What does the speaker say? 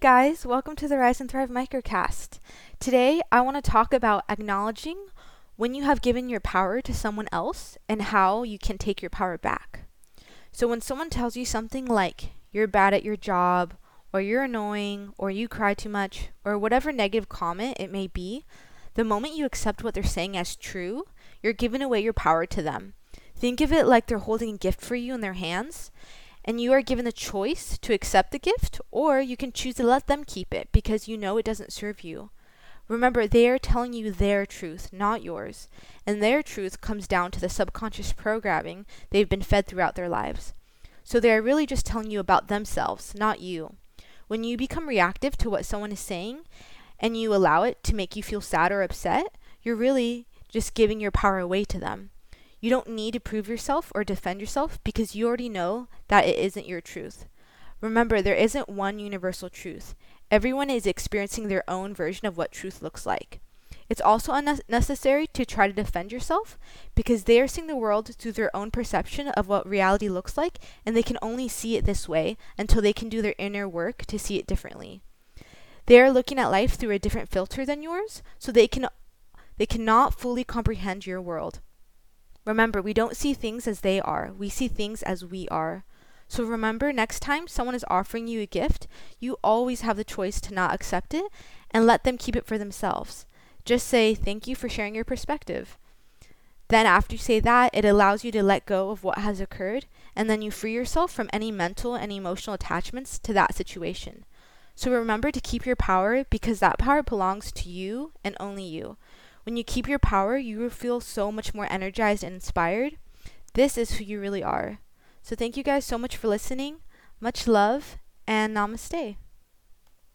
guys, welcome to the Rise and Thrive Microcast. Today, I want to talk about acknowledging when you have given your power to someone else and how you can take your power back. So, when someone tells you something like, you're bad at your job, or you're annoying, or you cry too much, or whatever negative comment it may be, the moment you accept what they're saying as true, you're giving away your power to them. Think of it like they're holding a gift for you in their hands, and you are given the choice to accept the gift, or you can choose to let them keep it because you know it doesn't serve you. Remember, they are telling you their truth, not yours, and their truth comes down to the subconscious programming they've been fed throughout their lives. So they are really just telling you about themselves, not you. When you become reactive to what someone is saying and you allow it to make you feel sad or upset, you're really just giving your power away to them. You don't need to prove yourself or defend yourself because you already know that it isn't your truth. Remember, there isn't one universal truth. Everyone is experiencing their own version of what truth looks like. It's also unnecessary to try to defend yourself because they are seeing the world through their own perception of what reality looks like and they can only see it this way until they can do their inner work to see it differently. They are looking at life through a different filter than yours, so they can they cannot fully comprehend your world. Remember, we don't see things as they are, we see things as we are. So remember, next time someone is offering you a gift, you always have the choice to not accept it and let them keep it for themselves. Just say, Thank you for sharing your perspective. Then, after you say that, it allows you to let go of what has occurred, and then you free yourself from any mental and emotional attachments to that situation. So remember to keep your power because that power belongs to you and only you. When you keep your power, you will feel so much more energized and inspired. This is who you really are. So thank you guys so much for listening. Much love and namaste.